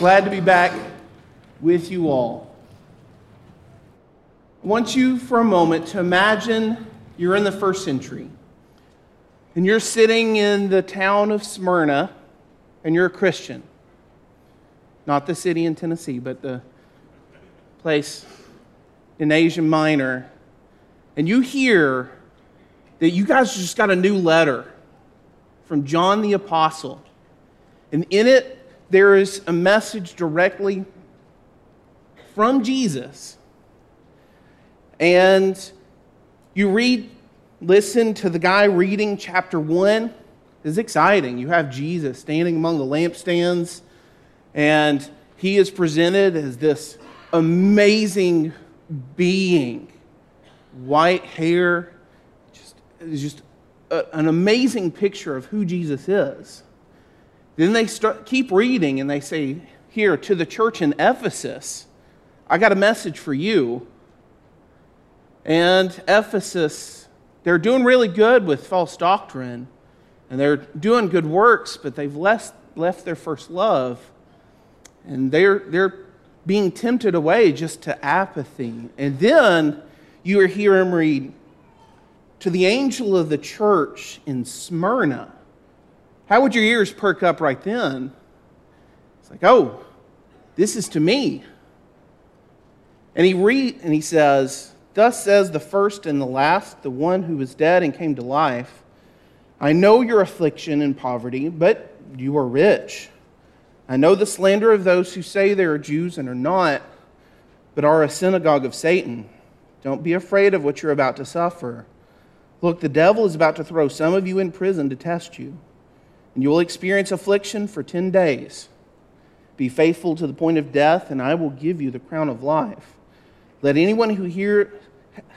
Glad to be back with you all. I want you for a moment to imagine you're in the first century and you're sitting in the town of Smyrna and you're a Christian. Not the city in Tennessee, but the place in Asia Minor. And you hear that you guys just got a new letter from John the Apostle. And in it, there is a message directly from Jesus. And you read, listen to the guy reading chapter one. It's exciting. You have Jesus standing among the lampstands, and he is presented as this amazing being. White hair, just, just a, an amazing picture of who Jesus is. Then they start, keep reading and they say, Here, to the church in Ephesus, I got a message for you. And Ephesus, they're doing really good with false doctrine and they're doing good works, but they've left, left their first love. And they're, they're being tempted away just to apathy. And then you hear him read, To the angel of the church in Smyrna. How would your ears perk up right then? It's like, oh, this is to me. And he read and he says, Thus says the first and the last, the one who was dead and came to life. I know your affliction and poverty, but you are rich. I know the slander of those who say they are Jews and are not, but are a synagogue of Satan. Don't be afraid of what you're about to suffer. Look, the devil is about to throw some of you in prison to test you and you will experience affliction for 10 days. Be faithful to the point of death, and I will give you the crown of life. Let anyone who hear,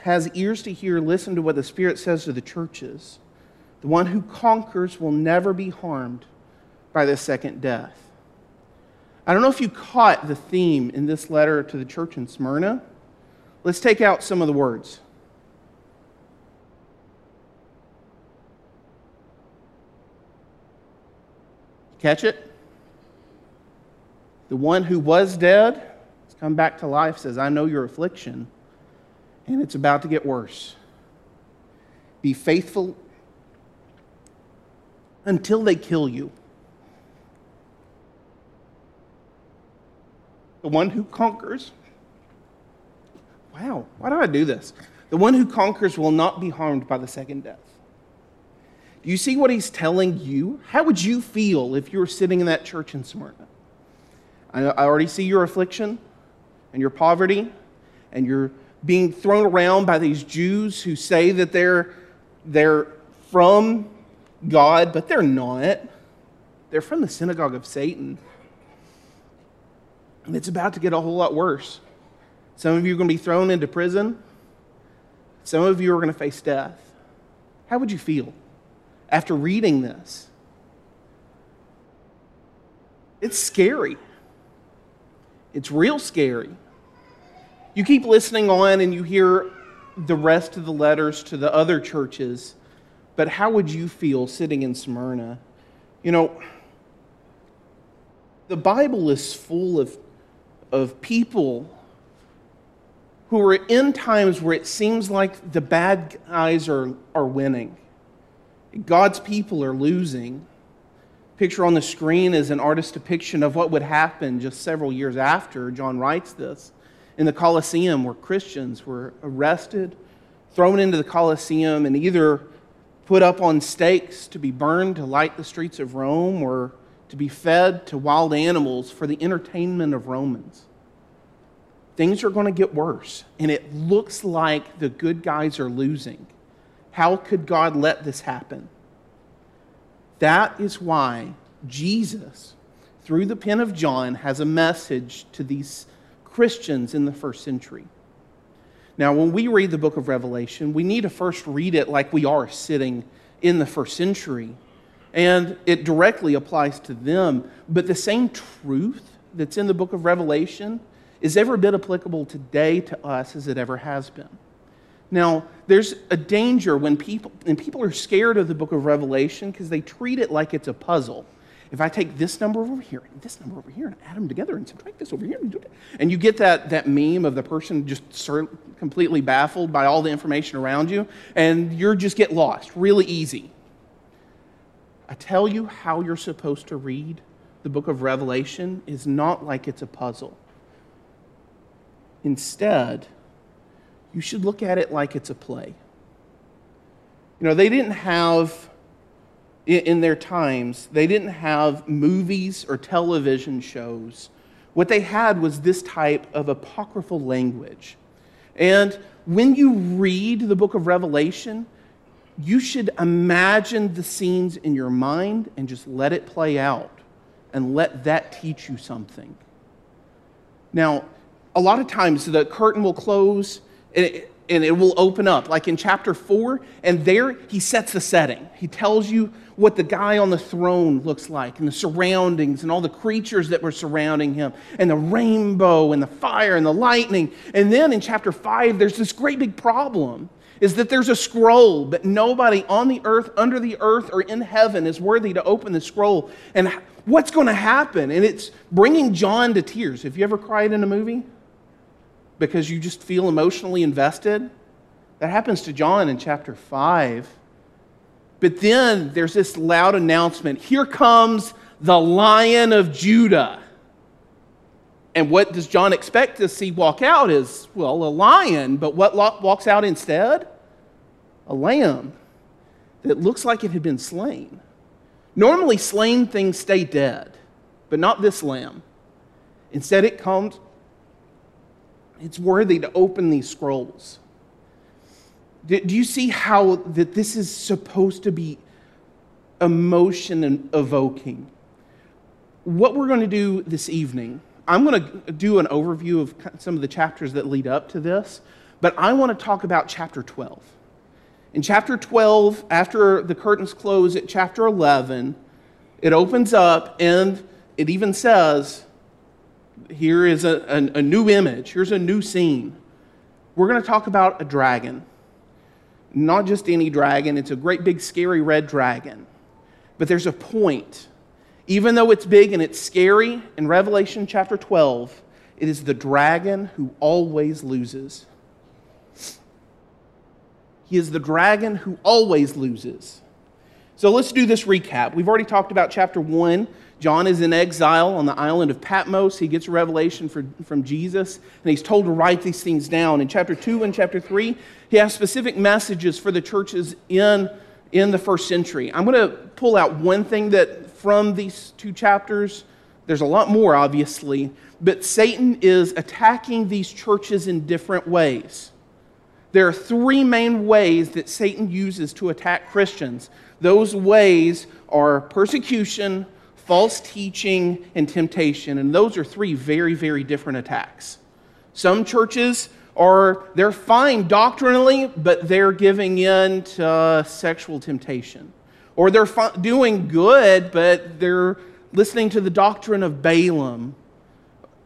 has ears to hear listen to what the Spirit says to the churches. The one who conquers will never be harmed by the second death. I don't know if you caught the theme in this letter to the church in Smyrna. Let's take out some of the words. Catch it? The one who was dead has come back to life, says, I know your affliction, and it's about to get worse. Be faithful until they kill you. The one who conquers. Wow, why do I do this? The one who conquers will not be harmed by the second death. Do you see what he's telling you? How would you feel if you were sitting in that church in Smyrna? I already see your affliction and your poverty, and you're being thrown around by these Jews who say that they're, they're from God, but they're not. They're from the synagogue of Satan. And it's about to get a whole lot worse. Some of you are going to be thrown into prison. Some of you are going to face death. How would you feel? After reading this. It's scary. It's real scary. You keep listening on and you hear the rest of the letters to the other churches, but how would you feel sitting in Smyrna? You know, the Bible is full of, of people who are in times where it seems like the bad guys are, are winning. God's people are losing. Picture on the screen is an artist's depiction of what would happen just several years after John writes this. In the Colosseum, where Christians were arrested, thrown into the Colosseum, and either put up on stakes to be burned to light the streets of Rome or to be fed to wild animals for the entertainment of Romans. Things are going to get worse, and it looks like the good guys are losing. How could God let this happen? That is why Jesus, through the pen of John, has a message to these Christians in the first century. Now, when we read the book of Revelation, we need to first read it like we are sitting in the first century. And it directly applies to them. But the same truth that's in the book of Revelation is every bit applicable today to us as it ever has been. Now, there's a danger when people, and people are scared of the book of Revelation because they treat it like it's a puzzle. if I take this number over here and this number over here and add them together and subtract this over here and and you get that, that meme of the person just completely baffled by all the information around you, and you just get lost really easy. I tell you how you're supposed to read the book of Revelation is not like it's a puzzle. Instead, you should look at it like it's a play. You know, they didn't have, in their times, they didn't have movies or television shows. What they had was this type of apocryphal language. And when you read the book of Revelation, you should imagine the scenes in your mind and just let it play out and let that teach you something. Now, a lot of times the curtain will close and it, and it will open up, like in chapter four, and there he sets the setting. He tells you what the guy on the throne looks like, and the surroundings, and all the creatures that were surrounding him, and the rainbow, and the fire, and the lightning. And then in chapter five, there's this great big problem is that there's a scroll, but nobody on the earth, under the earth, or in heaven is worthy to open the scroll. And what's going to happen? And it's bringing John to tears. Have you ever cried in a movie? Because you just feel emotionally invested? That happens to John in chapter 5. But then there's this loud announcement here comes the Lion of Judah. And what does John expect to see walk out is, well, a lion, but what walks out instead? A lamb that looks like it had been slain. Normally, slain things stay dead, but not this lamb. Instead, it comes, it's worthy to open these scrolls. Do you see how that this is supposed to be emotion evoking? What we're going to do this evening I'm going to do an overview of some of the chapters that lead up to this, but I want to talk about chapter 12. In chapter 12, after the curtains close at chapter 11, it opens up and it even says, here is a, a, a new image, here's a new scene. We're going to talk about a dragon. Not just any dragon, it's a great big scary red dragon. But there's a point even though it's big and it's scary, in Revelation chapter 12, it is the dragon who always loses. He is the dragon who always loses. So let's do this recap. We've already talked about chapter 1. John is in exile on the island of Patmos. He gets a revelation for, from Jesus, and he's told to write these things down. In chapter 2 and chapter 3, he has specific messages for the churches in, in the first century. I'm going to pull out one thing that from these two chapters. There's a lot more, obviously, but Satan is attacking these churches in different ways. There are three main ways that Satan uses to attack Christians. Those ways are persecution, false teaching, and temptation. And those are three very, very different attacks. Some churches are they're fine doctrinally, but they're giving in to sexual temptation. Or they're doing good, but they're listening to the doctrine of Balaam.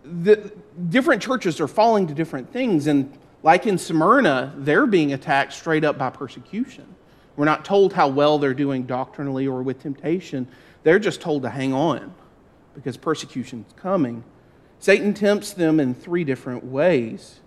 The, different churches are falling to different things. And like in Smyrna, they're being attacked straight up by persecution. We're not told how well they're doing doctrinally or with temptation. They're just told to hang on because persecution is coming. Satan tempts them in three different ways,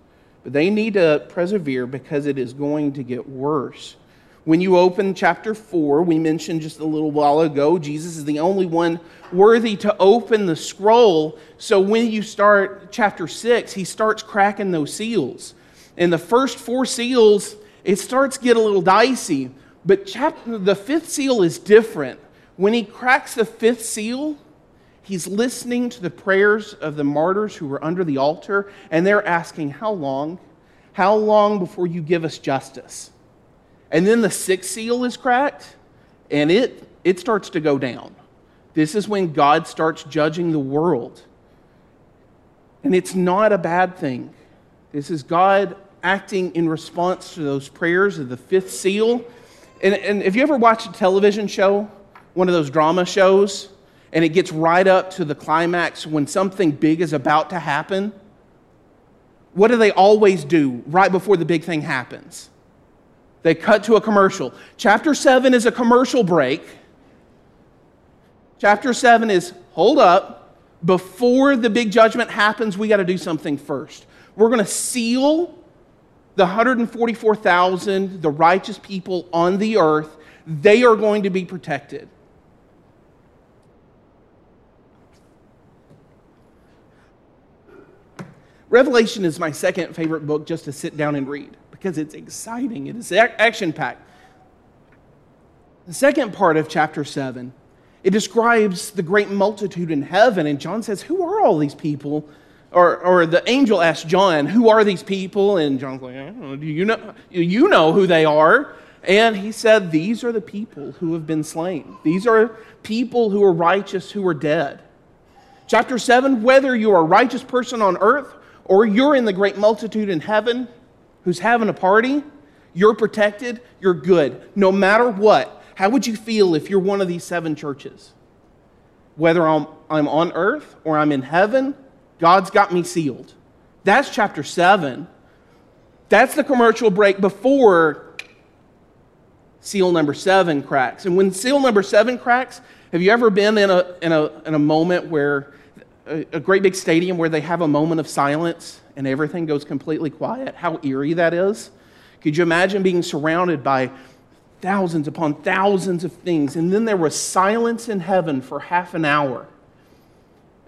but they need to persevere because it is going to get worse. When you open chapter 4, we mentioned just a little while ago, Jesus is the only one worthy to open the scroll. So when you start chapter 6, he starts cracking those seals. And the first four seals, it starts to get a little dicey. But chapter, the fifth seal is different. When he cracks the fifth seal, he's listening to the prayers of the martyrs who were under the altar, and they're asking, How long? How long before you give us justice? And then the sixth seal is cracked, and it, it starts to go down. This is when God starts judging the world. And it's not a bad thing. This is God acting in response to those prayers of the fifth seal. And, and if you ever watch a television show, one of those drama shows, and it gets right up to the climax when something big is about to happen, what do they always do right before the big thing happens? They cut to a commercial. Chapter 7 is a commercial break. Chapter 7 is hold up. Before the big judgment happens, we got to do something first. We're going to seal the 144,000, the righteous people on the earth. They are going to be protected. Revelation is my second favorite book just to sit down and read because it's exciting. It is action packed. The second part of chapter 7, it describes the great multitude in heaven. And John says, Who are all these people? Or, or the angel asked John, Who are these people? And John's like, Do you know, you know who they are? And he said, These are the people who have been slain. These are people who are righteous who are dead. Chapter 7 Whether you're a righteous person on earth or you're in the great multitude in heaven who's having a party, you're protected, you're good. No matter what, how would you feel if you're one of these seven churches? Whether I'm, I'm on earth or I'm in heaven, God's got me sealed. That's chapter 7. That's the commercial break before seal number 7 cracks. And when seal number 7 cracks, have you ever been in a, in a, in a moment where a, a great big stadium where they have a moment of silence and everything goes completely quiet, how eerie that is. Could you imagine being surrounded by thousands upon thousands of things, and then there was silence in heaven for half an hour?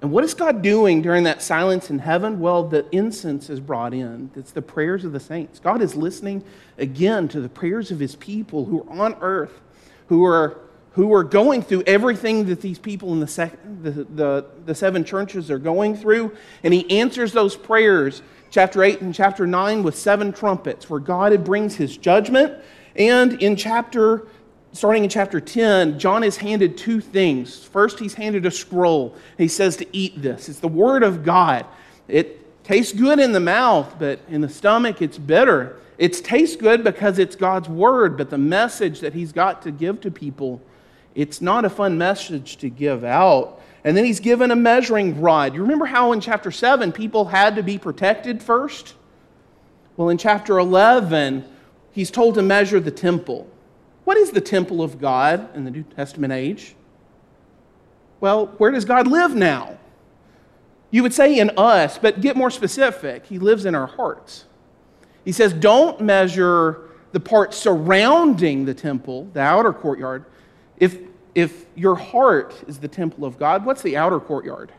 And what is God doing during that silence in heaven? Well, the incense is brought in. It's the prayers of the saints. God is listening again to the prayers of his people who are on earth, who are who are going through everything that these people in the, sec- the, the, the, seven churches are going through. And he answers those prayers, chapter 8 and chapter 9, with seven trumpets, where God brings his judgment. And in chapter, starting in chapter 10, John is handed two things. First, he's handed a scroll. He says to eat this. It's the word of God. It tastes good in the mouth, but in the stomach, it's bitter. It tastes good because it's God's word, but the message that he's got to give to people it's not a fun message to give out. And then he's given a measuring rod. You remember how in chapter 7 people had to be protected first? Well, in chapter 11, he's told to measure the temple. What is the temple of God in the New Testament age? Well, where does God live now? You would say in us, but get more specific. He lives in our hearts. He says, don't measure the part surrounding the temple, the outer courtyard, if, if your heart is the temple of God, what's the outer courtyard?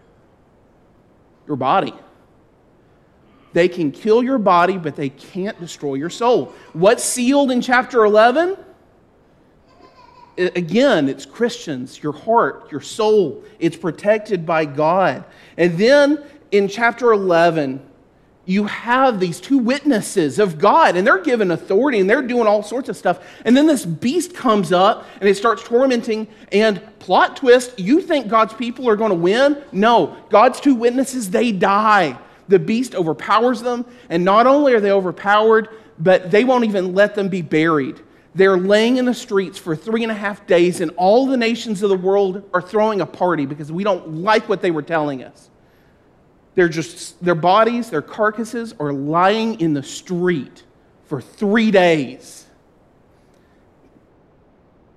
Your body. They can kill your body, but they can't destroy your soul. What's sealed in chapter 11? Again, it's Christians, your heart, your soul. It's protected by God. And then in chapter 11, you have these two witnesses of God, and they're given authority and they're doing all sorts of stuff. And then this beast comes up and it starts tormenting. And plot twist, you think God's people are going to win? No, God's two witnesses, they die. The beast overpowers them, and not only are they overpowered, but they won't even let them be buried. They're laying in the streets for three and a half days, and all the nations of the world are throwing a party because we don't like what they were telling us. They're just, their bodies, their carcasses are lying in the street for three days.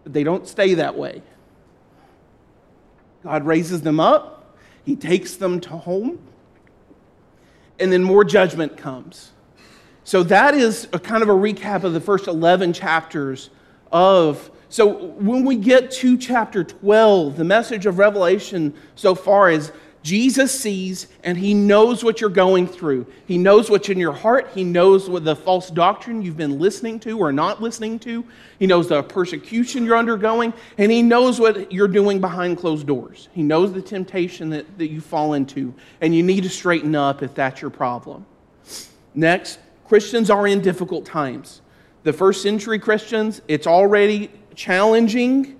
But they don't stay that way. God raises them up, He takes them to home, and then more judgment comes. So that is a kind of a recap of the first 11 chapters of. So when we get to chapter 12, the message of Revelation so far is Jesus sees and he knows what you're going through. He knows what's in your heart. He knows what the false doctrine you've been listening to or not listening to. He knows the persecution you're undergoing. And he knows what you're doing behind closed doors. He knows the temptation that, that you fall into. And you need to straighten up if that's your problem. Next, Christians are in difficult times. The first century Christians, it's already challenging.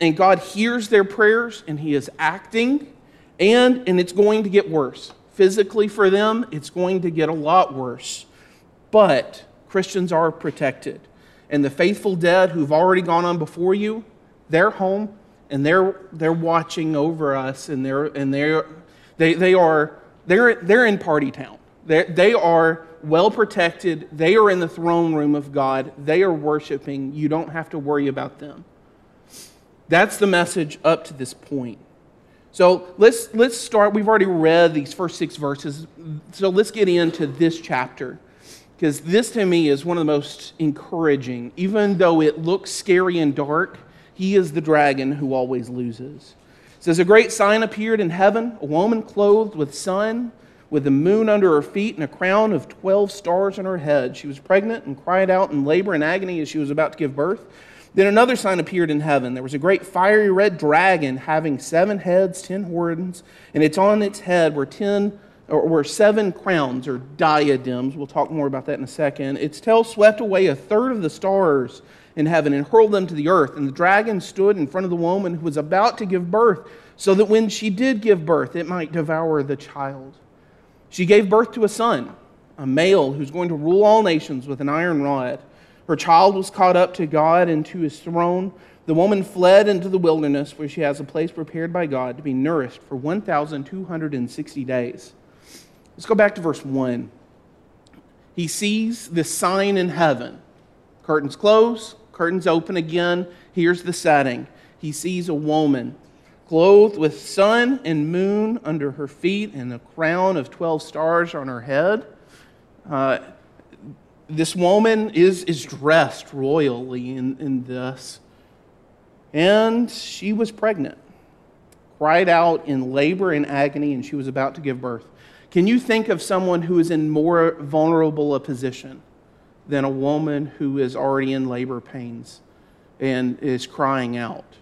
And God hears their prayers and he is acting and, and it's going to get worse. Physically, for them, it's going to get a lot worse. But Christians are protected. And the faithful dead who've already gone on before you, they're home and they're, they're watching over us and, they're, and they're, they, they are they're, they're in party town. They're, they are well protected. They are in the throne room of God. They are worshiping. You don't have to worry about them. That's the message up to this point. So let's, let's start. We've already read these first six verses. So let's get into this chapter. Because this to me is one of the most encouraging. Even though it looks scary and dark, he is the dragon who always loses. It says, A great sign appeared in heaven a woman clothed with sun, with the moon under her feet, and a crown of 12 stars on her head. She was pregnant and cried out in labor and agony as she was about to give birth. Then another sign appeared in heaven. There was a great fiery red dragon having seven heads, ten horns, and it's on its head were ten or were seven crowns or diadems. We'll talk more about that in a second. Its tail swept away a third of the stars in heaven and hurled them to the earth. And the dragon stood in front of the woman who was about to give birth, so that when she did give birth, it might devour the child. She gave birth to a son, a male who's going to rule all nations with an iron rod. Her child was caught up to God and to his throne. The woman fled into the wilderness where she has a place prepared by God to be nourished for 1,260 days. Let's go back to verse 1. He sees the sign in heaven. Curtains close, curtains open again. Here's the setting. He sees a woman clothed with sun and moon under her feet and a crown of 12 stars on her head. Uh, this woman is, is dressed royally in, in this. And she was pregnant, cried out in labor and agony, and she was about to give birth. Can you think of someone who is in more vulnerable a position than a woman who is already in labor pains and is crying out?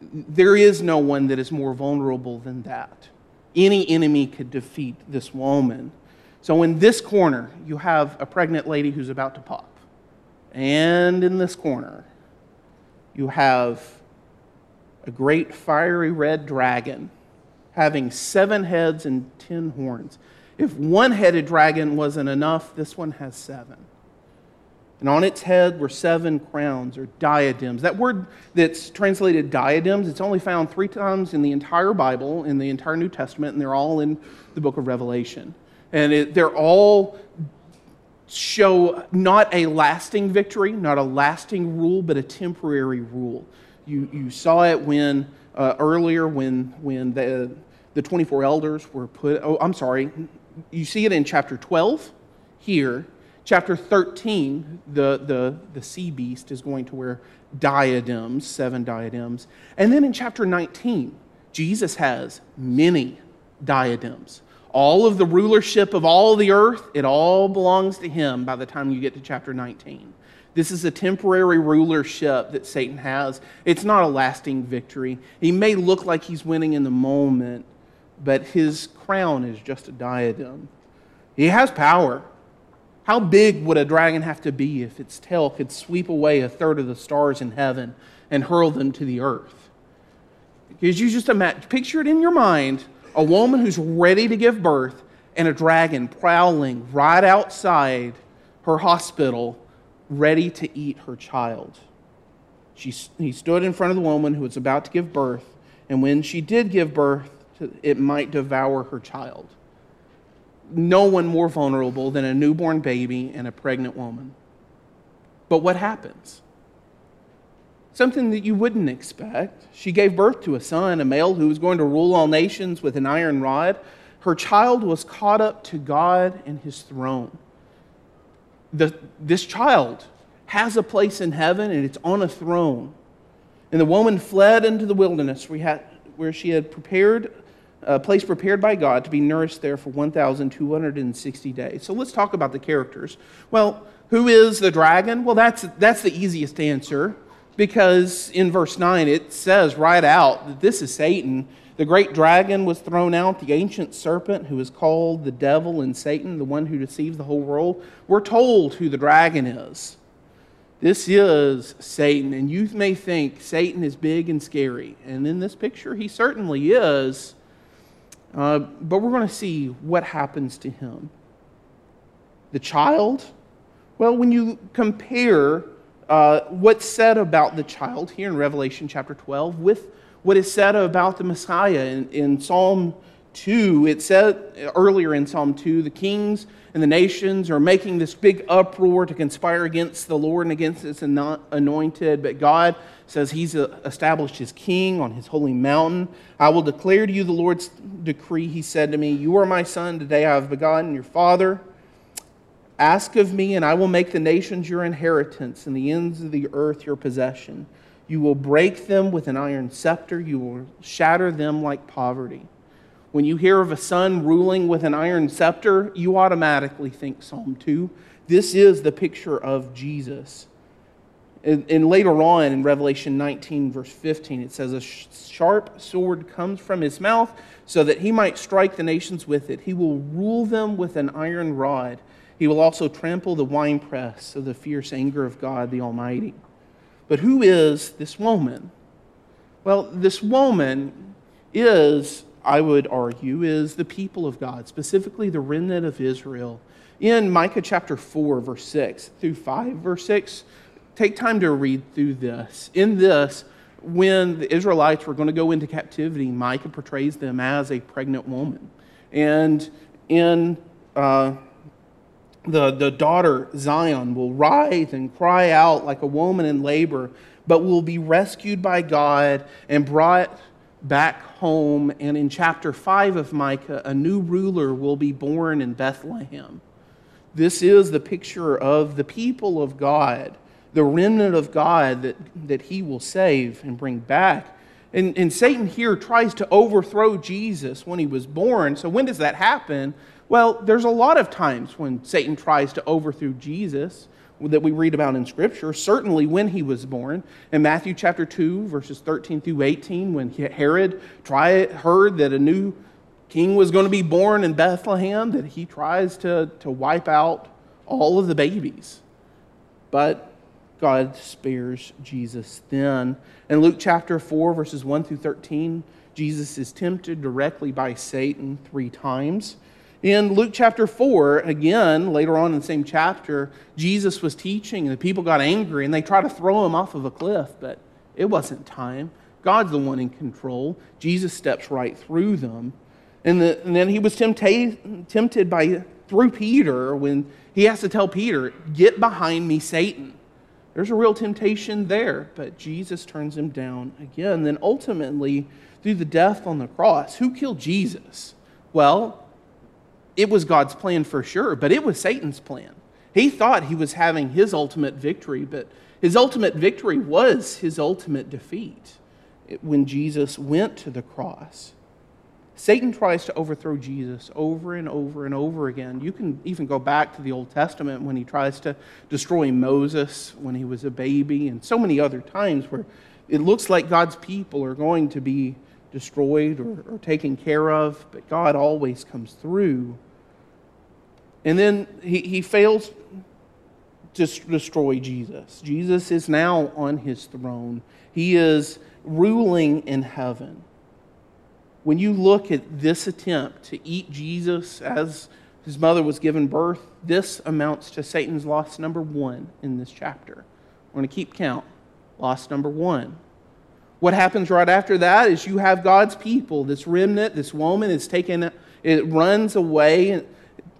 There is no one that is more vulnerable than that. Any enemy could defeat this woman. So in this corner, you have a pregnant lady who's about to pop. And in this corner, you have a great fiery red dragon having seven heads and ten horns. If one headed dragon wasn't enough, this one has seven. And on its head were seven crowns or diadems. That word that's translated diadems, it's only found three times in the entire Bible, in the entire New Testament, and they're all in the book of Revelation. And it, they're all show not a lasting victory, not a lasting rule, but a temporary rule. You, you saw it when uh, earlier when, when the, the 24 elders were put, oh, I'm sorry, you see it in chapter 12 here. Chapter 13, the, the, the sea beast is going to wear diadems, seven diadems. And then in chapter 19, Jesus has many diadems all of the rulership of all the earth, it all belongs to him by the time you get to chapter 19. This is a temporary rulership that Satan has. It's not a lasting victory. He may look like he's winning in the moment, but his crown is just a diadem. He has power. How big would a dragon have to be if its tail could sweep away a third of the stars in heaven and hurl them to the earth? Because you just imagine, picture it in your mind a woman who's ready to give birth and a dragon prowling right outside her hospital, ready to eat her child. She, he stood in front of the woman who was about to give birth, and when she did give birth, it might devour her child. No one more vulnerable than a newborn baby and a pregnant woman. But what happens? something that you wouldn't expect. She gave birth to a son, a male who was going to rule all nations with an iron rod. Her child was caught up to God and his throne. The, this child has a place in heaven and it's on a throne. And the woman fled into the wilderness where, where she had prepared a place prepared by God to be nourished there for 1,260 days. So let's talk about the characters. Well, who is the dragon? Well, that's, that's the easiest answer because in verse 9 it says right out that this is Satan. The great dragon was thrown out, the ancient serpent who is called the devil and Satan, the one who deceives the whole world. We're told who the dragon is. This is Satan, and you may think Satan is big and scary, and in this picture he certainly is. Uh, but we're going to see what happens to him. The child, well, when you compare uh, what's said about the child here in Revelation chapter 12 with what is said about the Messiah in, in Psalm 2, it said earlier in Psalm 2, the kings and the nations are making this big uproar to conspire against the Lord and against his anointed. But God says he's uh, established his king on his holy mountain. I will declare to you the Lord's decree. He said to me, You are my son. Today I have begotten your father. Ask of me, and I will make the nations your inheritance and the ends of the earth your possession. You will break them with an iron scepter, you will shatter them like poverty. When you hear of a son ruling with an iron scepter, you automatically think Psalm 2. This is the picture of Jesus. And, later on in Revelation 19, verse 15, it says, A sharp sword comes from his mouth so that he might strike the nations with it. He will rule them with an iron rod. He will also trample the winepress of the fierce anger of God the Almighty. But who is this woman? Well, this woman is I would argue, is the people of God, specifically the remnant of Israel. In Micah chapter 4, verse 6 through 5, verse 6, take time to read through this. In this, when the Israelites were going to go into captivity, Micah portrays them as a pregnant woman. And in uh, the, the daughter Zion will writhe and cry out like a woman in labor, but will be rescued by God and brought back home, and in chapter 5 of Micah, a new ruler will be born in Bethlehem. This is the picture of the people of God, the remnant of God that, that he will save and bring back. And, and Satan here tries to overthrow Jesus when he was born. So, when does that happen? Well, there's a lot of times when Satan tries to overthrow Jesus that we read about in Scripture, certainly when he was born. In Matthew chapter 2, verses 13 through 18, when Herod tried, heard that a new king was going to be born in Bethlehem, that he tries to, to wipe out all of the babies. But God spares Jesus then. In Luke chapter 4, verses 1 through 13, Jesus is tempted directly by Satan three times. In Luke chapter 4, again, later on in the same chapter, Jesus was teaching, and the people got angry and they tried to throw him off of a cliff, but it wasn't time. God's the one in control. Jesus steps right through them. And, the, and then he was tempted, tempted by through Peter when he has to tell Peter, Get behind me, Satan. There's a real temptation there, but Jesus turns him down again. Then ultimately, through the death on the cross, who killed Jesus? Well, it was God's plan for sure, but it was Satan's plan. He thought he was having his ultimate victory, but his ultimate victory was his ultimate defeat when Jesus went to the cross. Satan tries to overthrow Jesus over and over and over again. You can even go back to the Old Testament when he tries to destroy Moses when he was a baby, and so many other times where it looks like God's people are going to be destroyed or, or taken care of, but God always comes through. And then he, he fails to destroy Jesus. Jesus is now on his throne, he is ruling in heaven. When you look at this attempt to eat Jesus as his mother was given birth, this amounts to Satan's loss number one in this chapter. We're going to keep count. Loss number one. What happens right after that is you have God's people. This remnant, this woman is taken, it runs away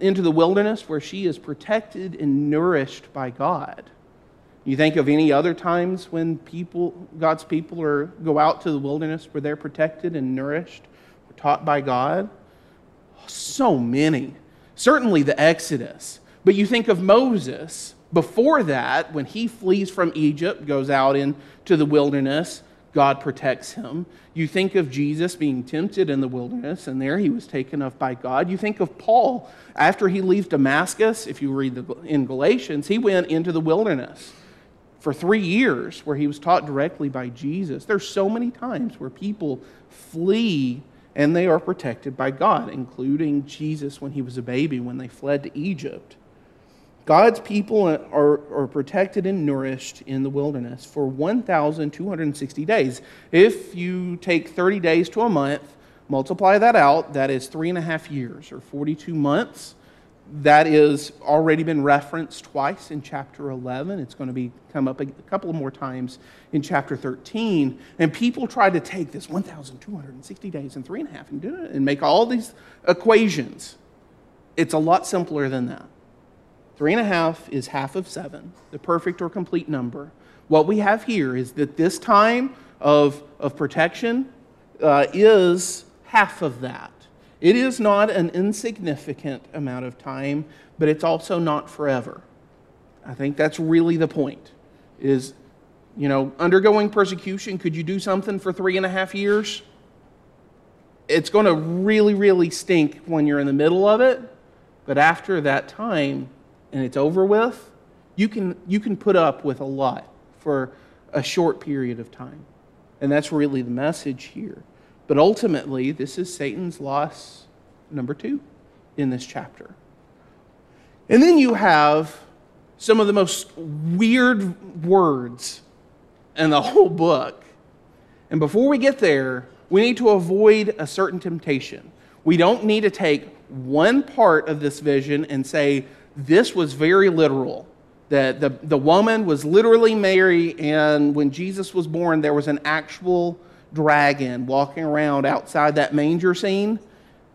into the wilderness where she is protected and nourished by God. You think of any other times when people, God's people are, go out to the wilderness where they're protected and nourished, taught by God? So many. Certainly the Exodus. But you think of Moses. Before that, when he flees from Egypt, goes out into the wilderness, God protects him. You think of Jesus being tempted in the wilderness, and there he was taken up by God. You think of Paul after he leaves Damascus, if you read the, in Galatians, he went into the wilderness for three years where he was taught directly by Jesus. There's so many times where people flee and they are protected by God, including Jesus when he was a baby when they fled to Egypt. God's people are, are protected and nourished in the wilderness for 1,260 days. If you take 30 days to a month, multiply that out, that is three and a half years or 42 months. That is already been referenced twice in chapter 11. It's going to be come up a couple more times in chapter 13. And people try to take this 1,260 days and three and a half and do it and make all these equations. It's a lot simpler than that. Three and a half is half of seven, the perfect or complete number. What we have here is that this time of, of protection uh, is half of that. It is not an insignificant amount of time, but it's also not forever. I think that's really the point. Is, you know, undergoing persecution, could you do something for three and a half years? It's going to really, really stink when you're in the middle of it, but after that time and it's over with, you can, you can put up with a lot for a short period of time. And that's really the message here. But ultimately, this is Satan's loss number two in this chapter. And then you have some of the most weird words in the whole book. And before we get there, we need to avoid a certain temptation. We don't need to take one part of this vision and say, this was very literal. That the, the woman was literally Mary, and when Jesus was born, there was an actual dragon walking around outside that manger scene,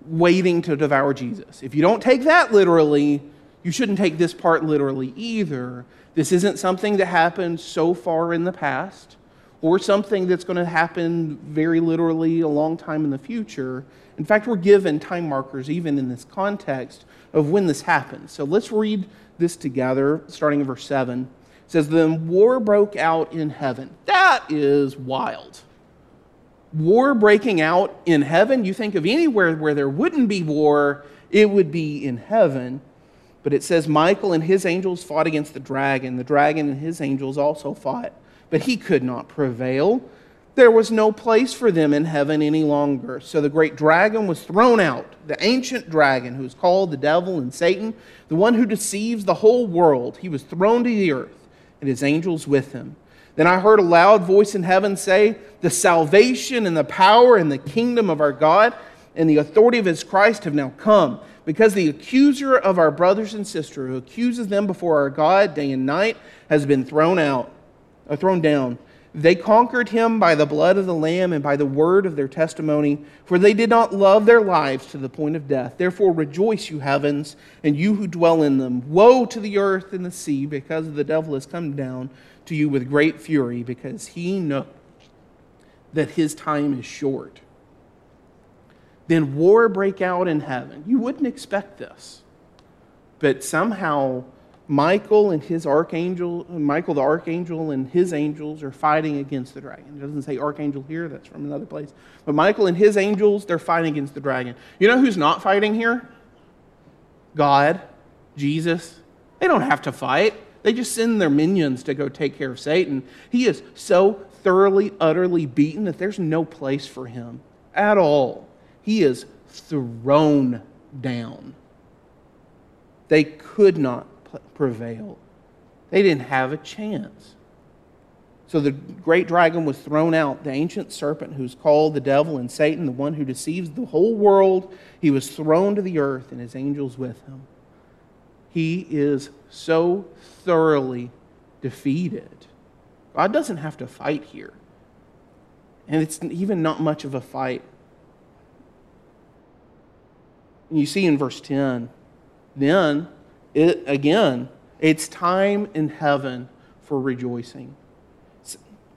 waiting to devour Jesus. If you don't take that literally, you shouldn't take this part literally either. This isn't something that happened so far in the past or something that's going to happen very literally a long time in the future. In fact, we're given time markers even in this context of when this happened. So let's read this together, starting in verse 7. It says, Then war broke out in heaven. That is wild war breaking out in heaven. You think of anywhere where there wouldn't be war, it would be in heaven. But it says Michael and his angels fought against the dragon. The dragon and his angels also fought, but he could not prevail. There was no place for them in heaven any longer. So the great dragon was thrown out, the ancient dragon who is called the devil and Satan, the one who deceives the whole world. He was thrown to the earth, and his angels with him. Then I heard a loud voice in heaven say, The salvation and the power and the kingdom of our God and the authority of his Christ have now come, because the accuser of our brothers and sisters, who accuses them before our God day and night, has been thrown out, or uh, thrown down. They conquered him by the blood of the Lamb and by the word of their testimony, for they did not love their lives to the point of death. Therefore rejoice, you heavens, and you who dwell in them. Woe to the earth and the sea, because the devil has come down to you with great fury because he knows that his time is short. Then war break out in heaven. You wouldn't expect this. But somehow Michael and his archangel, Michael the archangel and his angels are fighting against the dragon. It doesn't say archangel here, that's from another place. But Michael and his angels, they're fighting against the dragon. You know who's not fighting here? God, Jesus. They don't have to fight. They just send their minions to go take care of Satan. He is so thoroughly, utterly beaten that there's no place for him at all. He is thrown down. They could not prevail, they didn't have a chance. So the great dragon was thrown out, the ancient serpent who's called the devil and Satan, the one who deceives the whole world. He was thrown to the earth and his angels with him. He is so thoroughly defeated. God doesn't have to fight here. And it's even not much of a fight. You see in verse 10, then, it, again, it's time in heaven for rejoicing.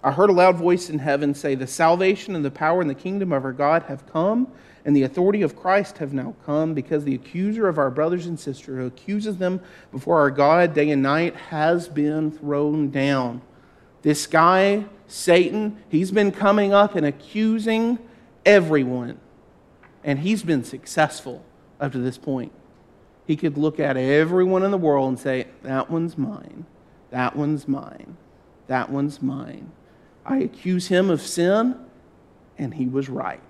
I heard a loud voice in heaven say, The salvation and the power and the kingdom of our God have come and the authority of Christ have now come because the accuser of our brothers and sisters who accuses them before our God day and night has been thrown down. This guy, Satan, he's been coming up and accusing everyone, and he's been successful up to this point. He could look at everyone in the world and say, That one's mine, that one's mine, that one's mine. I accuse him of sin, and he was right.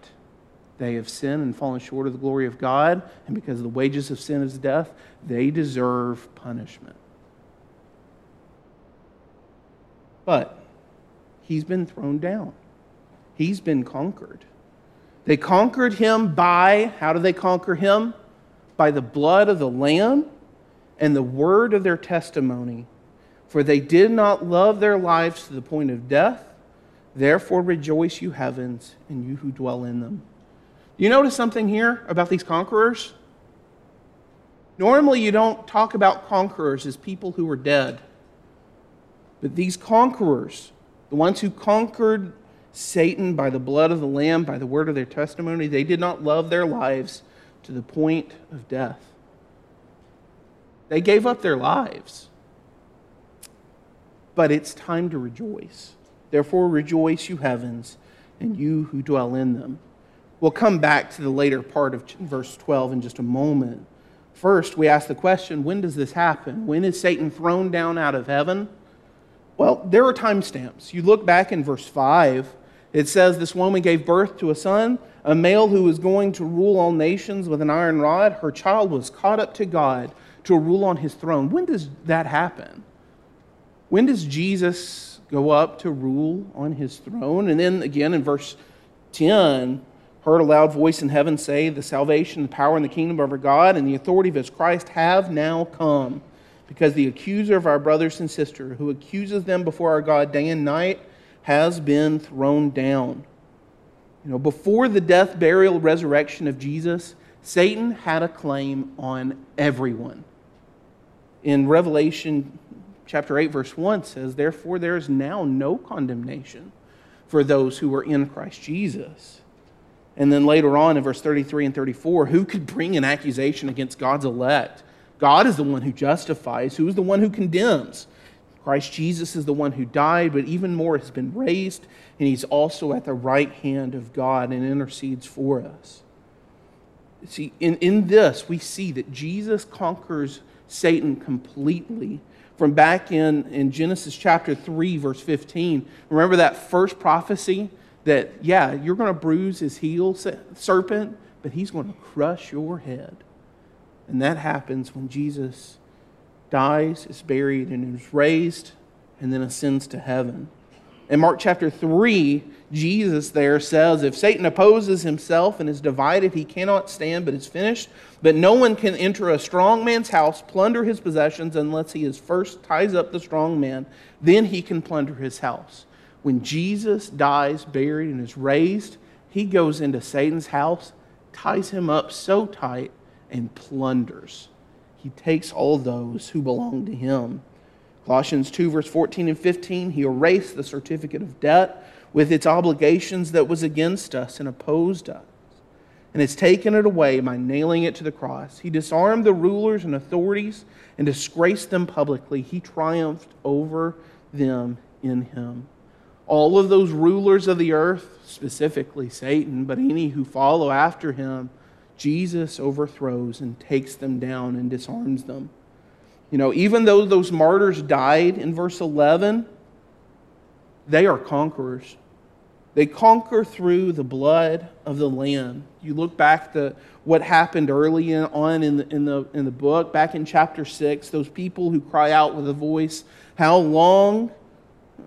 They have sinned and fallen short of the glory of God, and because the wages of sin is death, they deserve punishment. But he's been thrown down, he's been conquered. They conquered him by, how do they conquer him? By the blood of the Lamb and the word of their testimony. For they did not love their lives to the point of death. Therefore rejoice, you heavens, and you who dwell in them. You notice something here about these conquerors? Normally, you don't talk about conquerors as people who were dead. But these conquerors, the ones who conquered Satan by the blood of the Lamb, by the word of their testimony, they did not love their lives to the point of death. They gave up their lives. But it's time to rejoice. Therefore, rejoice, you heavens, and you who dwell in them. We'll come back to the later part of verse 12 in just a moment. First, we ask the question when does this happen? When is Satan thrown down out of heaven? Well, there are timestamps. You look back in verse 5, it says, This woman gave birth to a son, a male who was going to rule all nations with an iron rod. Her child was caught up to God to rule on his throne. When does that happen? When does Jesus go up to rule on his throne? And then again in verse 10, heard a loud voice in heaven say, The salvation, the power, and the kingdom of our God and the authority of his Christ have now come. Because the accuser of our brothers and sisters, who accuses them before our God day and night, has been thrown down. You know, before the death, burial, resurrection of Jesus, Satan had a claim on everyone. In Revelation chapter 8, verse 1 says, Therefore, there is now no condemnation for those who are in Christ Jesus. And then later on in verse 33 and 34, who could bring an accusation against God's elect? God is the one who justifies. Who is the one who condemns? Christ Jesus is the one who died, but even more has been raised, and he's also at the right hand of God and intercedes for us. See, in, in this, we see that Jesus conquers Satan completely. From back in, in Genesis chapter 3, verse 15, remember that first prophecy that, yeah, you're going to bruise his heel, serpent, but he's going to crush your head. And that happens when Jesus dies, is buried, and is raised, and then ascends to heaven. In Mark chapter 3, Jesus there says, If Satan opposes himself and is divided, he cannot stand, but is finished. But no one can enter a strong man's house, plunder his possessions, unless he is first ties up the strong man. Then he can plunder his house when Jesus dies, buried, and is raised, he goes into Satan's house, ties him up so tight, and plunders. He takes all those who belong to him. Colossians 2, verse 14 and 15, he erased the certificate of debt with its obligations that was against us and opposed us, and has taken it away by nailing it to the cross. He disarmed the rulers and authorities and disgraced them publicly. He triumphed over them in him all of those rulers of the earth, specifically Satan, but any who follow after him, Jesus overthrows and takes them down and disarms them. You know, even though those martyrs died in verse 11, they are conquerors. They conquer through the blood of the Lamb. You look back to what happened early on in the, in, the, in the book, back in chapter 6, those people who cry out with a voice, How long?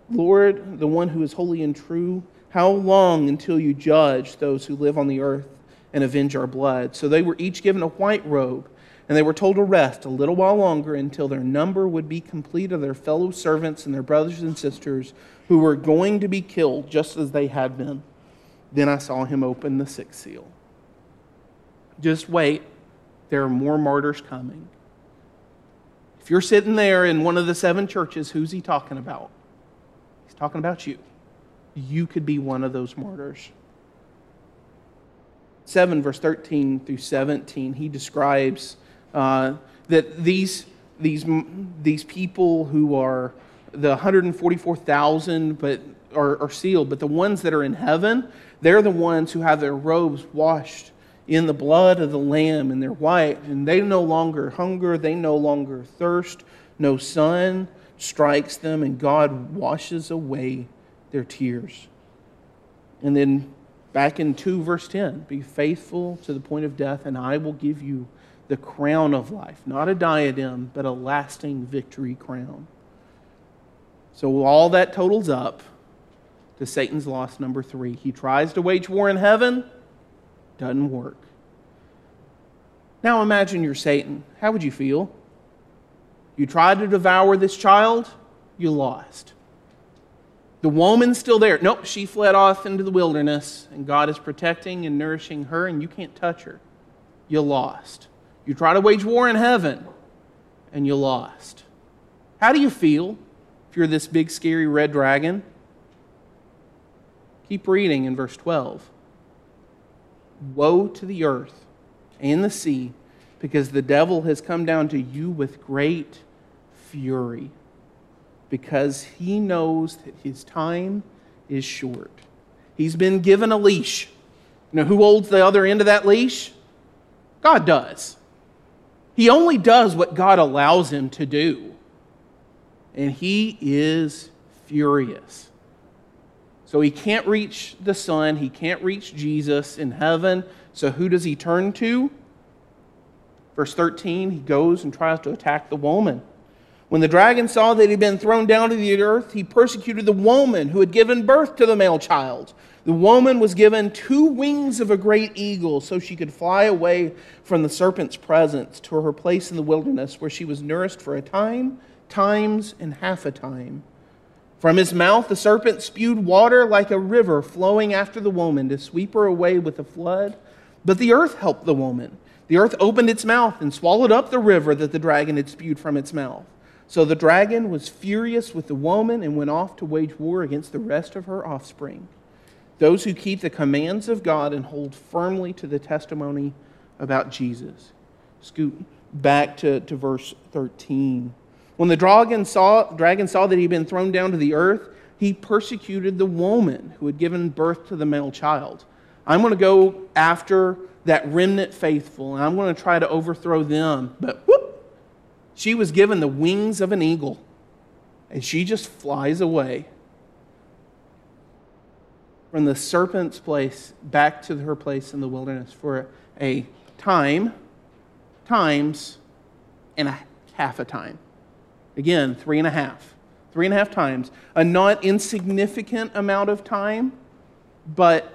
Lord, the one who is holy and true, how long until you judge those who live on the earth and avenge our blood? So they were each given a white robe, and they were told to rest a little while longer until their number would be complete of their fellow servants and their brothers and sisters who were going to be killed just as they had been. Then I saw him open the sixth seal. Just wait, there are more martyrs coming. If you're sitting there in one of the seven churches, who's he talking about? Talking about you. You could be one of those martyrs. 7, verse 13 through 17, he describes uh, that these, these, these people who are the 144,000 but are, are sealed, but the ones that are in heaven, they're the ones who have their robes washed in the blood of the Lamb, and they're white, and they no longer hunger, they no longer thirst, no sun strikes them, and God washes away their tears. And then back in 2, verse 10 be faithful to the point of death, and I will give you the crown of life. Not a diadem, but a lasting victory crown. So all that totals up to Satan's loss number three. He tries to wage war in heaven, doesn't work. Now imagine you're Satan. How would you feel? You tried to devour this child, you lost. The woman's still there. Nope, she fled off into the wilderness, and God is protecting and nourishing her, and you can't touch her. You lost. You try to wage war in heaven, and you lost. How do you feel if you're this big, scary red dragon? Keep reading in verse 12. Woe to the earth and the sea, because the devil has come down to you with great fury because he knows that his time is short. He's been given a leash. You know who holds the other end of that leash? God does. He only does what God allows him to do. And he is furious. So he can't reach the Son, he can't reach Jesus in heaven. So who does he turn to? Verse 13, he goes and tries to attack the woman. When the dragon saw that he had been thrown down to the earth, he persecuted the woman who had given birth to the male child. The woman was given two wings of a great eagle so she could fly away from the serpent's presence to her place in the wilderness where she was nourished for a time, times, and half a time. From his mouth the serpent spewed water like a river flowing after the woman to sweep her away with a flood. But the earth helped the woman. The earth opened its mouth and swallowed up the river that the dragon had spewed from its mouth. So the dragon was furious with the woman and went off to wage war against the rest of her offspring, those who keep the commands of God and hold firmly to the testimony about Jesus. Scoot back to, to verse 13. When the dragon saw, dragon saw that he had been thrown down to the earth, he persecuted the woman who had given birth to the male child. I'm going to go after that remnant faithful, and I'm going to try to overthrow them. But whoop, she was given the wings of an eagle, and she just flies away from the serpent's place back to her place in the wilderness for a time, times, and a half a time. Again, three and a half. Three and a half times. A not insignificant amount of time, but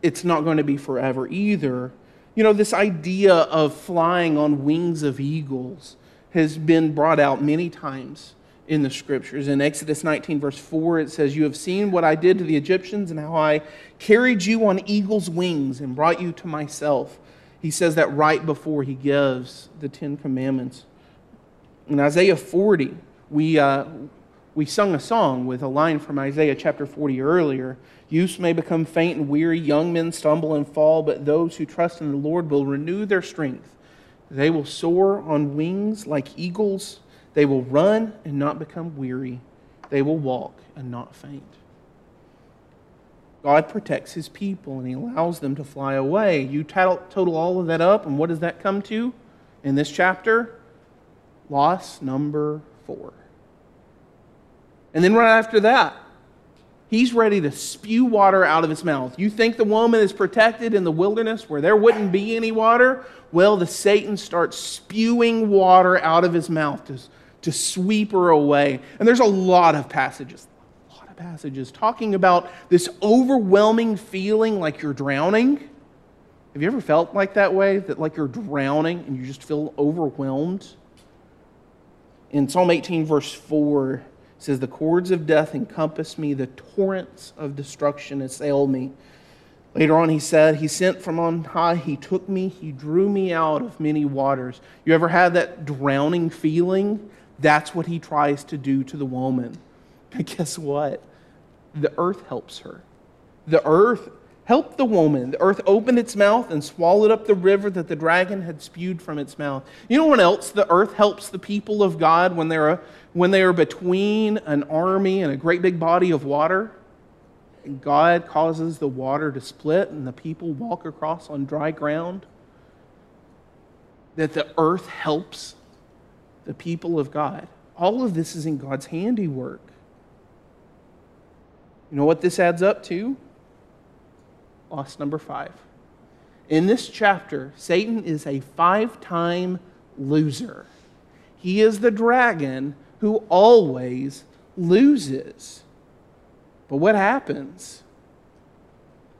it's not going to be forever either you know, this idea of flying on wings of eagles has been brought out many times in the scriptures. In Exodus 19, verse 4, it says, You have seen what I did to the Egyptians and how I carried you on eagle's wings and brought you to myself. He says that right before he gives the Ten Commandments. In Isaiah 40, we, uh, we sung a song with a line from Isaiah chapter 40 earlier. Youths may become faint and weary, young men stumble and fall, but those who trust in the Lord will renew their strength. They will soar on wings like eagles. They will run and not become weary. They will walk and not faint. God protects his people and he allows them to fly away. You total all of that up, and what does that come to in this chapter? Loss number four. And then right after that, he's ready to spew water out of his mouth. You think the woman is protected in the wilderness where there wouldn't be any water? Well, the Satan starts spewing water out of his mouth to, to sweep her away. And there's a lot of passages, a lot of passages talking about this overwhelming feeling like you're drowning. Have you ever felt like that way? That like you're drowning and you just feel overwhelmed? In Psalm 18, verse 4, says, The cords of death encompass me, the torrents of destruction assail me. Later on, he said, He sent from on high, He took me, He drew me out of many waters. You ever had that drowning feeling? That's what He tries to do to the woman. But guess what? The earth helps her. The earth helped the woman. The earth opened its mouth and swallowed up the river that the dragon had spewed from its mouth. You know what else the earth helps the people of God when they're, when they are between an army and a great big body of water? And God causes the water to split and the people walk across on dry ground. That the earth helps the people of God. All of this is in God's handiwork. You know what this adds up to? Loss number five. In this chapter, Satan is a five time loser. He is the dragon who always loses. But what happens?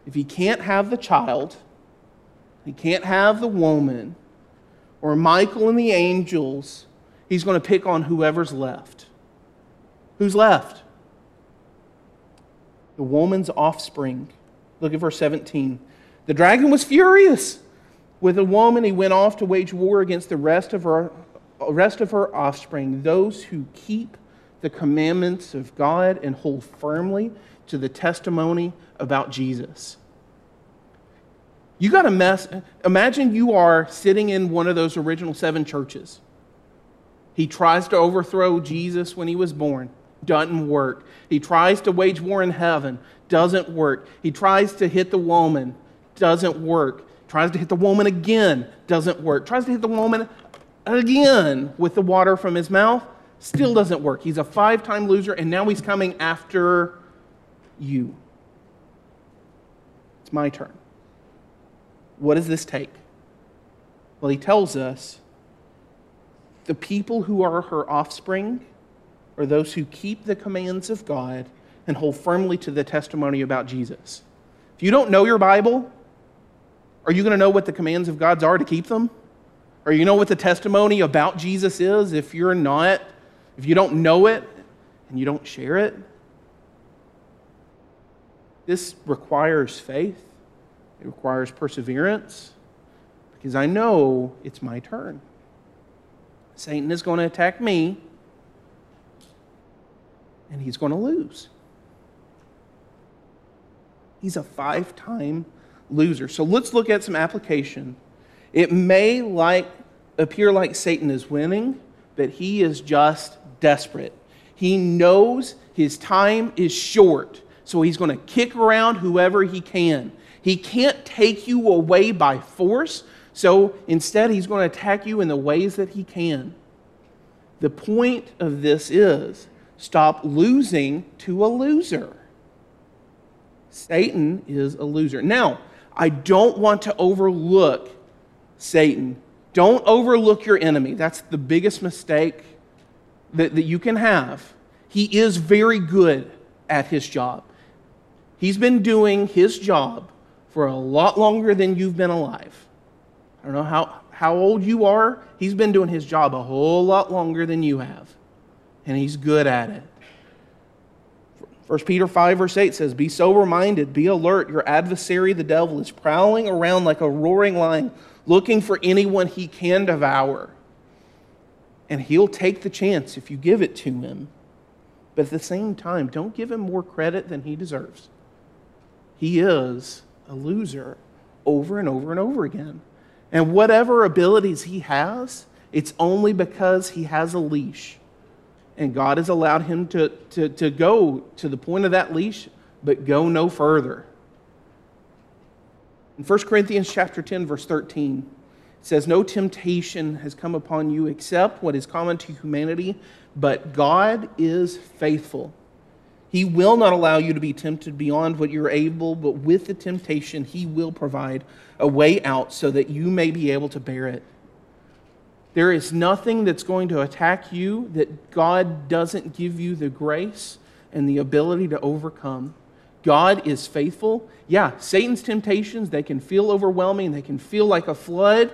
If he can't have the child, he can't have the woman, or Michael and the angels, he's going to pick on whoever's left. Who's left? The woman's offspring. Look at verse 17. The dragon was furious with the woman. He went off to wage war against the rest of her, rest of her offspring, those who keep the commandments of God and hold firmly to the testimony about Jesus. You got to mess. Imagine you are sitting in one of those original seven churches. He tries to overthrow Jesus when he was born. Doesn't work. He tries to wage war in heaven. Doesn't work. He tries to hit the woman. Doesn't work. Tries to hit the woman again. Doesn't work. Tries to hit the woman again with the water from his mouth. Still doesn't work. He's a five time loser, and now he's coming after you. It's my turn. What does this take? Well, he tells us the people who are her offspring are those who keep the commands of God and hold firmly to the testimony about Jesus. If you don't know your Bible, are you going to know what the commands of God's are to keep them? Or you know what the testimony about Jesus is if you're not, if you don't know it and you don't share it? This requires faith. It requires perseverance because I know it's my turn. Satan is going to attack me, and he's going to lose. He's a five time loser. So let's look at some application. It may like appear like Satan is winning, but he is just desperate. He knows his time is short, so he's going to kick around whoever he can. He can't take you away by force, so instead, he's going to attack you in the ways that he can. The point of this is stop losing to a loser. Satan is a loser. Now, I don't want to overlook Satan. Don't overlook your enemy. That's the biggest mistake that, that you can have. He is very good at his job. He's been doing his job for a lot longer than you've been alive. I don't know how, how old you are. He's been doing his job a whole lot longer than you have, and he's good at it. 1 Peter 5, verse 8 says, Be sober minded, be alert. Your adversary, the devil, is prowling around like a roaring lion, looking for anyone he can devour. And he'll take the chance if you give it to him. But at the same time, don't give him more credit than he deserves. He is a loser over and over and over again. And whatever abilities he has, it's only because he has a leash. And God has allowed him to, to, to go to the point of that leash, but go no further. In 1 Corinthians chapter 10, verse 13, it says, No temptation has come upon you except what is common to humanity, but God is faithful. He will not allow you to be tempted beyond what you're able, but with the temptation, He will provide a way out so that you may be able to bear it. There is nothing that's going to attack you that God doesn't give you the grace and the ability to overcome. God is faithful. Yeah, Satan's temptations, they can feel overwhelming, they can feel like a flood,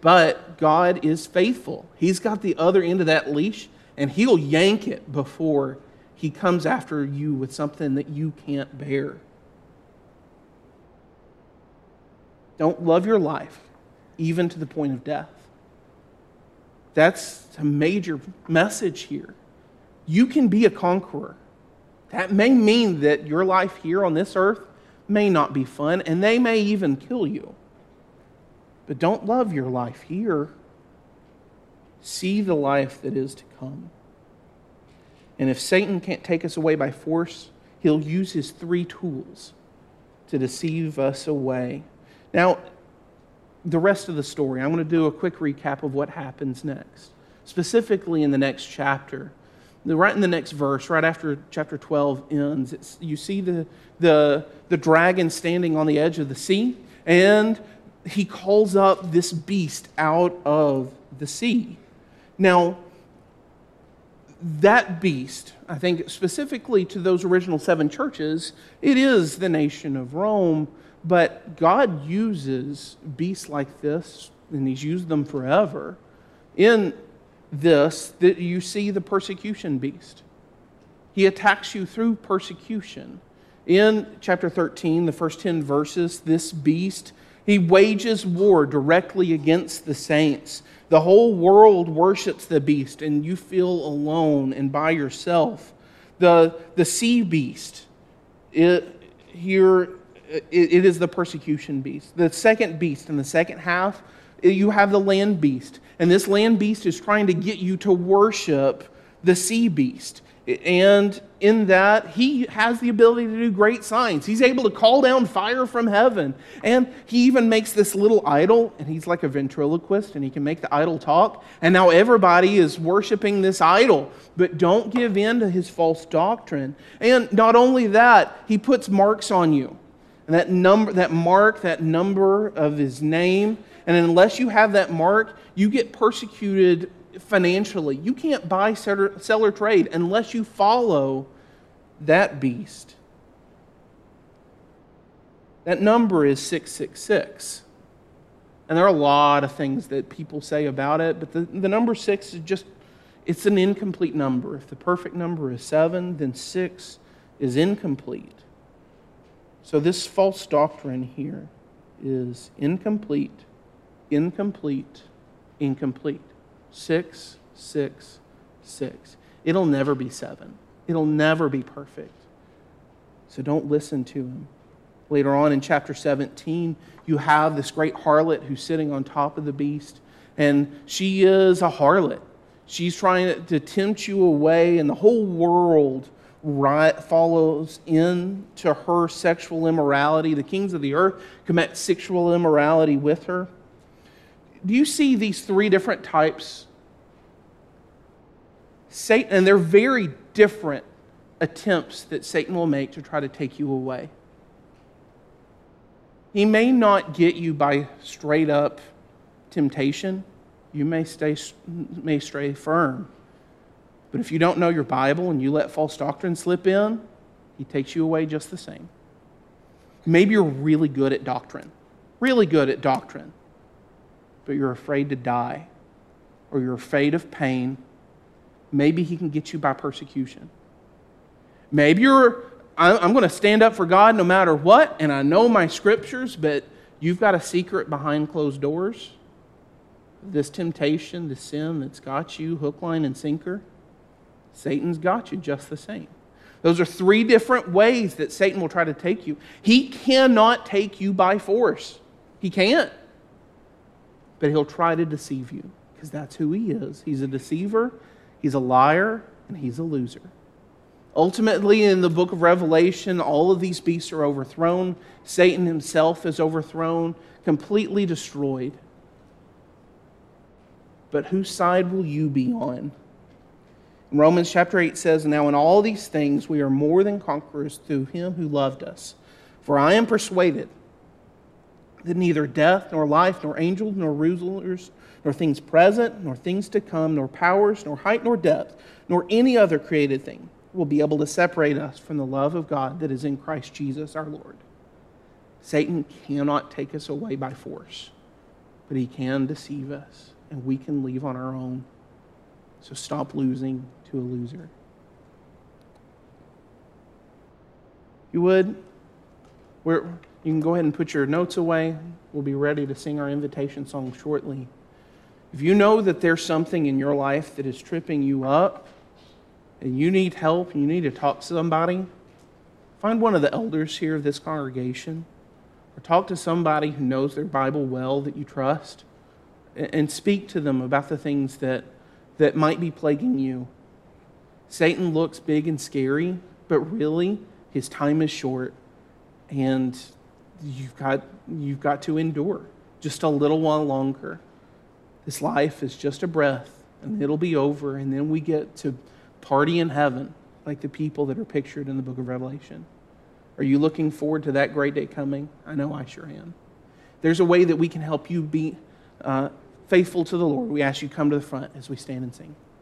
but God is faithful. He's got the other end of that leash, and He'll yank it before He comes after you with something that you can't bear. Don't love your life, even to the point of death. That's a major message here. You can be a conqueror. That may mean that your life here on this earth may not be fun, and they may even kill you. But don't love your life here. See the life that is to come. And if Satan can't take us away by force, he'll use his three tools to deceive us away. Now, the rest of the story, I'm going to do a quick recap of what happens next, specifically in the next chapter. Right in the next verse, right after chapter 12 ends, you see the, the, the dragon standing on the edge of the sea, and he calls up this beast out of the sea. Now, that beast, I think specifically to those original seven churches, it is the nation of Rome but God uses beasts like this, and He's used them forever, in this that you see the persecution beast. He attacks you through persecution. In chapter 13, the first 10 verses, this beast, he wages war directly against the saints. The whole world worships the beast, and you feel alone and by yourself. The, the sea beast, it, here, it, it is the persecution beast. The second beast in the second half, you have the land beast. And this land beast is trying to get you to worship the sea beast. And in that, he has the ability to do great signs. He's able to call down fire from heaven. And he even makes this little idol, and he's like a ventriloquist, and he can make the idol talk. And now everybody is worshiping this idol. But don't give in to his false doctrine. And not only that, he puts marks on you. And that number, that mark, that number of his name, and unless you have that mark, you get persecuted financially. You can't buy, sell, or trade unless you follow that beast. That number is 666. And there are a lot of things that people say about it, but the, the number six is just, it's an incomplete number. If the perfect number is seven, then six is incomplete. So this false doctrine here is incomplete, incomplete, incomplete. Six, six, six. It'll never be seven. It'll never be perfect. So don't listen to him. Later on in chapter 17, you have this great harlot who's sitting on top of the beast, and she is a harlot. She's trying to tempt you away, and the whole world follows into her sexual immorality. The kings of the earth commit sexual immorality with her. Do you see these three different types Satan, and they're very different attempts that Satan will make to try to take you away. He may not get you by straight up temptation. You may stay may stray firm. But if you don't know your Bible and you let false doctrine slip in, he takes you away just the same. Maybe you're really good at doctrine, really good at doctrine, but you're afraid to die, or you're afraid of pain, maybe he can get you by persecution. Maybe you're, I'm going to stand up for God no matter what, and I know my scriptures, but you've got a secret behind closed doors. This temptation, this sin that's got you hook, line, and sinker, Satan's got you just the same. Those are three different ways that Satan will try to take you. He cannot take you by force. He can't. But he'll try to deceive you because that's who he is. He's a deceiver He's a liar and he's a loser. Ultimately, in the book of Revelation, all of these beasts are overthrown. Satan himself is overthrown, completely destroyed. But whose side will you be on? Romans chapter 8 says, Now in all these things we are more than conquerors through him who loved us. For I am persuaded that neither death, nor life, nor angels, nor rulers, nor things present, nor things to come, nor powers, nor height, nor depth, nor any other created thing will be able to separate us from the love of God that is in Christ Jesus our Lord. Satan cannot take us away by force, but he can deceive us, and we can leave on our own. So stop losing to a loser. You would? We're, you can go ahead and put your notes away. We'll be ready to sing our invitation song shortly. If you know that there's something in your life that is tripping you up and you need help and you need to talk to somebody, find one of the elders here of this congregation or talk to somebody who knows their Bible well that you trust and speak to them about the things that, that might be plaguing you. Satan looks big and scary, but really, his time is short and you've got, you've got to endure just a little while longer. This life is just a breath, and it'll be over, and then we get to party in heaven like the people that are pictured in the book of Revelation. Are you looking forward to that great day coming? I know I sure am. There's a way that we can help you be uh, faithful to the Lord. We ask you come to the front as we stand and sing.